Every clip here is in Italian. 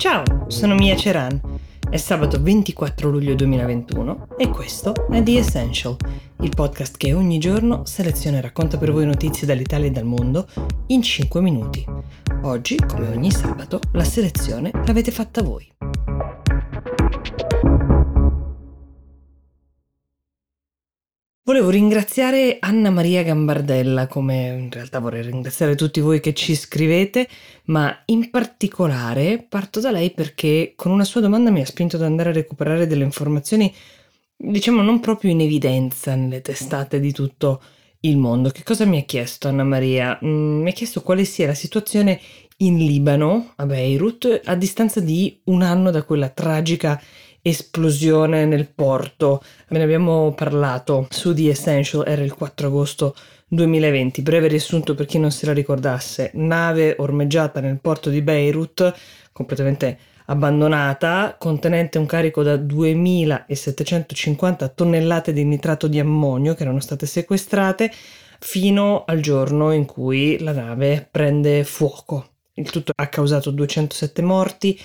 Ciao, sono Mia Ceran. È sabato 24 luglio 2021 e questo è The Essential, il podcast che ogni giorno seleziona e racconta per voi notizie dall'Italia e dal mondo in 5 minuti. Oggi, come ogni sabato, la selezione l'avete fatta voi. Volevo ringraziare Anna Maria Gambardella, come in realtà vorrei ringraziare tutti voi che ci scrivete, ma in particolare parto da lei perché con una sua domanda mi ha spinto ad andare a recuperare delle informazioni, diciamo non proprio in evidenza nelle testate di tutto il mondo. Che cosa mi ha chiesto Anna Maria? Mm, mi ha chiesto quale sia la situazione in Libano, a Beirut, a distanza di un anno da quella tragica esplosione nel porto. Ve ne abbiamo parlato su The Essential, era il 4 agosto 2020. Breve riassunto per chi non se la ricordasse: nave ormeggiata nel porto di Beirut, completamente abbandonata, contenente un carico da 2750 tonnellate di nitrato di ammonio che erano state sequestrate fino al giorno in cui la nave prende fuoco. Il tutto ha causato 207 morti,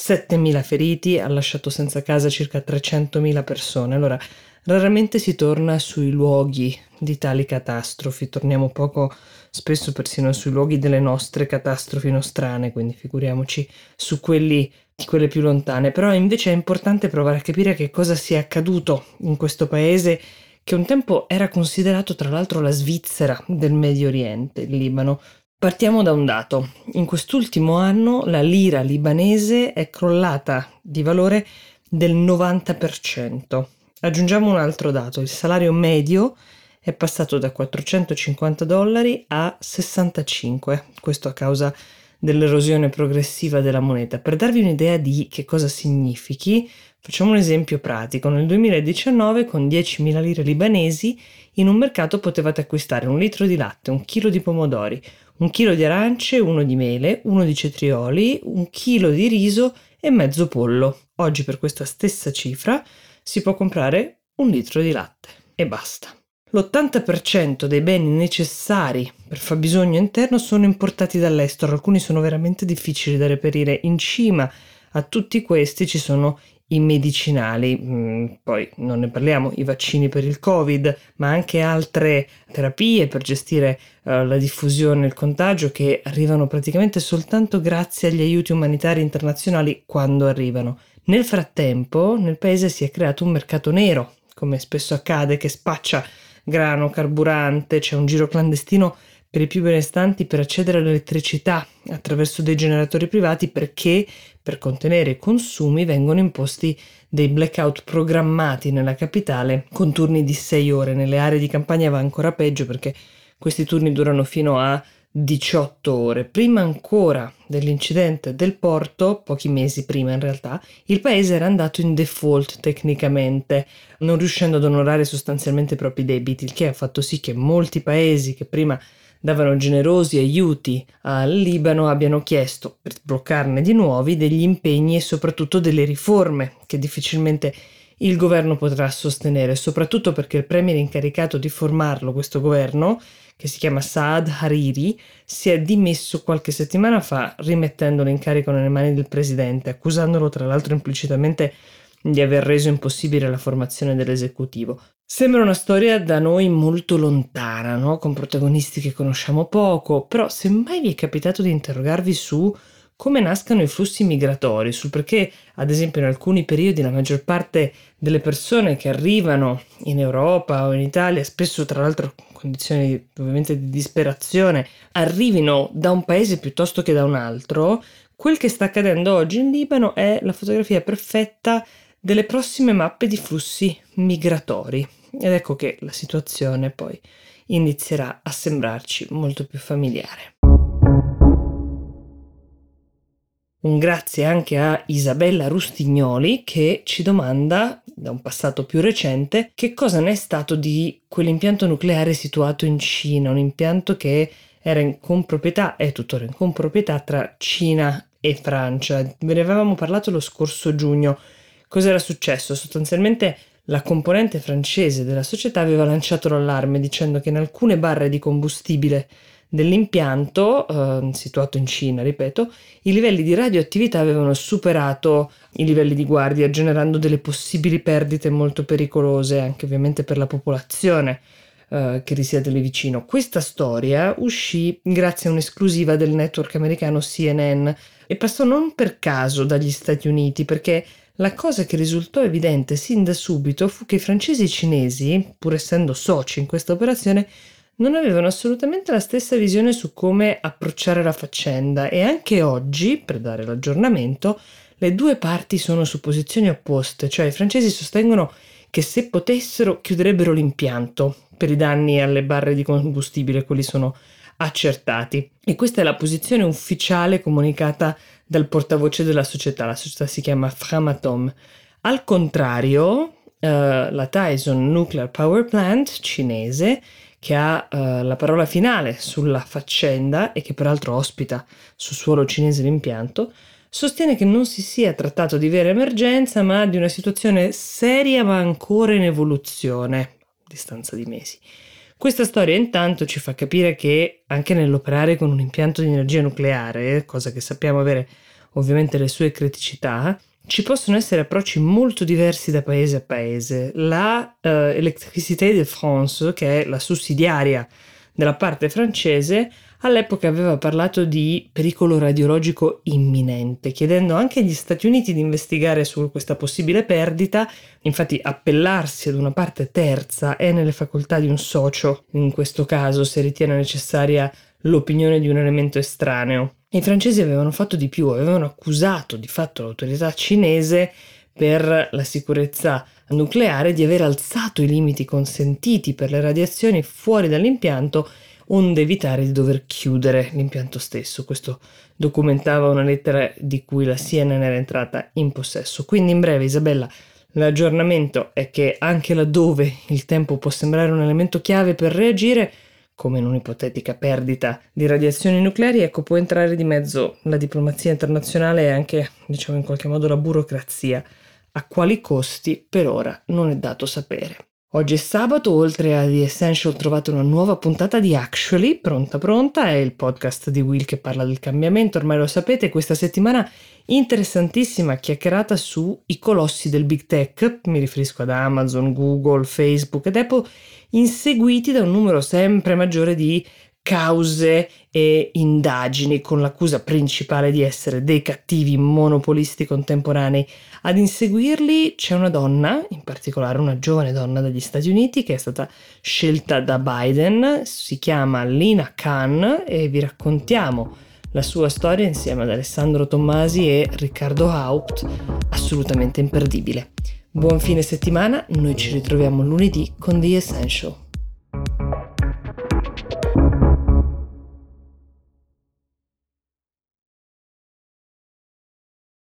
7.000 feriti, ha lasciato senza casa circa 300.000 persone. Allora, raramente si torna sui luoghi di tali catastrofi, torniamo poco spesso persino sui luoghi delle nostre catastrofi nostrane, quindi figuriamoci su quelli di quelle più lontane. Però invece è importante provare a capire che cosa sia accaduto in questo paese che un tempo era considerato tra l'altro la Svizzera del Medio Oriente, il Libano, Partiamo da un dato. In quest'ultimo anno la lira libanese è crollata di valore del 90%. Aggiungiamo un altro dato. Il salario medio è passato da 450 dollari a 65, questo a causa dell'erosione progressiva della moneta. Per darvi un'idea di che cosa significhi, facciamo un esempio pratico. Nel 2019 con 10.000 lire libanesi in un mercato potevate acquistare un litro di latte, un chilo di pomodori, un chilo di arance, uno di mele, uno di cetrioli, un chilo di riso e mezzo pollo. Oggi per questa stessa cifra si può comprare un litro di latte e basta. L'80% dei beni necessari per fabbisogno interno sono importati dall'estero, alcuni sono veramente difficili da reperire. In cima a tutti questi ci sono i medicinali, mm, poi non ne parliamo, i vaccini per il Covid, ma anche altre terapie per gestire uh, la diffusione e il contagio che arrivano praticamente soltanto grazie agli aiuti umanitari internazionali quando arrivano. Nel frattempo nel paese si è creato un mercato nero, come spesso accade, che spaccia grano, carburante, c'è un giro clandestino per i più benestanti per accedere all'elettricità attraverso dei generatori privati perché per contenere i consumi vengono imposti dei blackout programmati nella capitale con turni di 6 ore. Nelle aree di campagna va ancora peggio perché questi turni durano fino a 18 ore. Prima ancora dell'incidente del porto, pochi mesi prima in realtà, il paese era andato in default tecnicamente, non riuscendo ad onorare sostanzialmente i propri debiti, il che ha fatto sì che molti paesi che prima davano generosi aiuti al Libano abbiano chiesto, per sbloccarne di nuovi, degli impegni e soprattutto delle riforme che difficilmente il governo potrà sostenere, soprattutto perché il premier incaricato di formarlo, questo governo, che si chiama Saad Hariri, si è dimesso qualche settimana fa rimettendo l'incarico nelle mani del presidente, accusandolo tra l'altro implicitamente di aver reso impossibile la formazione dell'esecutivo. Sembra una storia da noi molto lontana, no? con protagonisti che conosciamo poco, però se mai vi è capitato di interrogarvi su come nascano i flussi migratori, sul perché, ad esempio, in alcuni periodi la maggior parte delle persone che arrivano in Europa o in Italia, spesso tra l'altro in condizioni ovviamente di disperazione, arrivino da un paese piuttosto che da un altro, quel che sta accadendo oggi in Libano è la fotografia perfetta delle prossime mappe di flussi migratori. Ed ecco che la situazione poi inizierà a sembrarci molto più familiare. Un grazie anche a Isabella Rustignoli che ci domanda, da un passato più recente, che cosa ne è stato di quell'impianto nucleare situato in Cina, un impianto che era in comproprietà, è tuttora in comproprietà tra Cina e Francia. Ve ne avevamo parlato lo scorso giugno Cos'era successo? Sostanzialmente la componente francese della società aveva lanciato l'allarme dicendo che in alcune barre di combustibile dell'impianto, eh, situato in Cina, ripeto, i livelli di radioattività avevano superato i livelli di guardia, generando delle possibili perdite molto pericolose, anche ovviamente per la popolazione eh, che risiede lì vicino. Questa storia uscì grazie a un'esclusiva del network americano CNN e passò non per caso dagli Stati Uniti, perché la cosa che risultò evidente sin da subito fu che i francesi e i cinesi, pur essendo soci in questa operazione, non avevano assolutamente la stessa visione su come approcciare la faccenda e anche oggi, per dare l'aggiornamento, le due parti sono su posizioni opposte, cioè i francesi sostengono che se potessero chiuderebbero l'impianto per i danni alle barre di combustibile, quelli sono accertati. E questa è la posizione ufficiale comunicata dal portavoce della società, la società si chiama Framatom. Al contrario, eh, la Tyson Nuclear Power Plant cinese che ha uh, la parola finale sulla faccenda e che peraltro ospita su suolo cinese l'impianto, sostiene che non si sia trattato di vera emergenza, ma di una situazione seria ma ancora in evoluzione, a distanza di mesi. Questa storia intanto ci fa capire che anche nell'operare con un impianto di energia nucleare, cosa che sappiamo avere ovviamente le sue criticità, ci possono essere approcci molto diversi da paese a paese. La uh, Electricité de France, che è la sussidiaria della parte francese, all'epoca aveva parlato di pericolo radiologico imminente, chiedendo anche agli Stati Uniti di investigare su questa possibile perdita. Infatti appellarsi ad una parte terza è nelle facoltà di un socio, in questo caso se ritiene necessaria l'opinione di un elemento estraneo. I francesi avevano fatto di più, avevano accusato di fatto l'autorità cinese per la sicurezza nucleare di aver alzato i limiti consentiti per le radiazioni fuori dall'impianto onde evitare di dover chiudere l'impianto stesso. Questo documentava una lettera di cui la CNN era entrata in possesso. Quindi in breve Isabella, l'aggiornamento è che anche laddove il tempo può sembrare un elemento chiave per reagire, come in un'ipotetica perdita di radiazioni nucleari, ecco può entrare di mezzo la diplomazia internazionale e anche, diciamo in qualche modo, la burocrazia. A quali costi per ora non è dato sapere. Oggi è sabato, oltre a The Essential trovate una nuova puntata di Actually, pronta pronta, è il podcast di Will che parla del cambiamento, ormai lo sapete, questa settimana interessantissima chiacchierata sui colossi del big tech, mi riferisco ad Amazon, Google, Facebook ed Apple inseguiti da un numero sempre maggiore di cause e indagini con l'accusa principale di essere dei cattivi monopolisti contemporanei. Ad inseguirli c'è una donna, in particolare una giovane donna dagli Stati Uniti che è stata scelta da Biden, si chiama Lina Khan e vi raccontiamo la sua storia insieme ad Alessandro Tommasi e Riccardo Haupt, assolutamente imperdibile. Buon fine settimana, noi ci ritroviamo lunedì con The Essential.